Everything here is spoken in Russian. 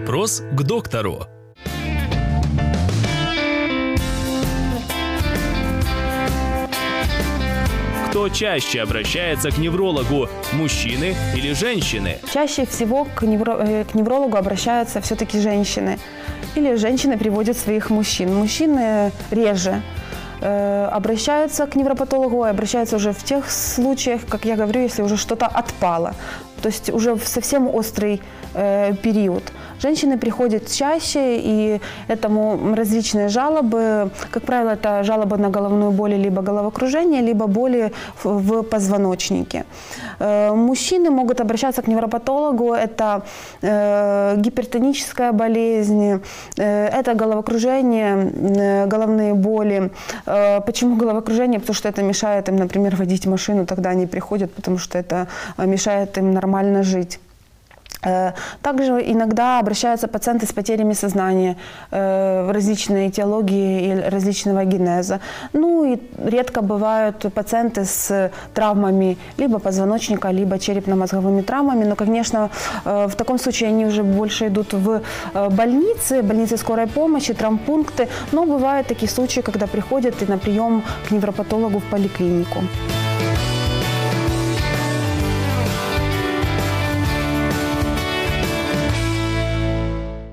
Вопрос к доктору. Кто чаще обращается к неврологу, мужчины или женщины? Чаще всего к, невро- э, к неврологу обращаются все-таки женщины. Или женщины приводят своих мужчин. Мужчины реже э, обращаются к невропатологу, обращаются уже в тех случаях, как я говорю, если уже что-то отпало. То есть уже в совсем острый э, период. Женщины приходят чаще, и этому различные жалобы. Как правило, это жалобы на головную боль, либо головокружение, либо боли в, позвоночнике. Э, мужчины могут обращаться к невропатологу. Это э, гипертоническая болезнь, э, это головокружение, головные боли. Почему головокружение? Потому что это мешает им, например, водить машину, тогда они приходят, потому что это мешает им нормально жить. Э, Также иногда обращаются пациенты с потерями сознания, э, различные этиологии и различного генеза. Ну и редко бывают пациенты с травмами либо позвоночника, либо черепно-мозговыми травмами. Но, конечно, э, в таком случае они уже больше идут в больницы, больницы скорой помощи, травмпункты. Но бывают такие случаи, когда приходят и на прием к невропатологу в поликлинику.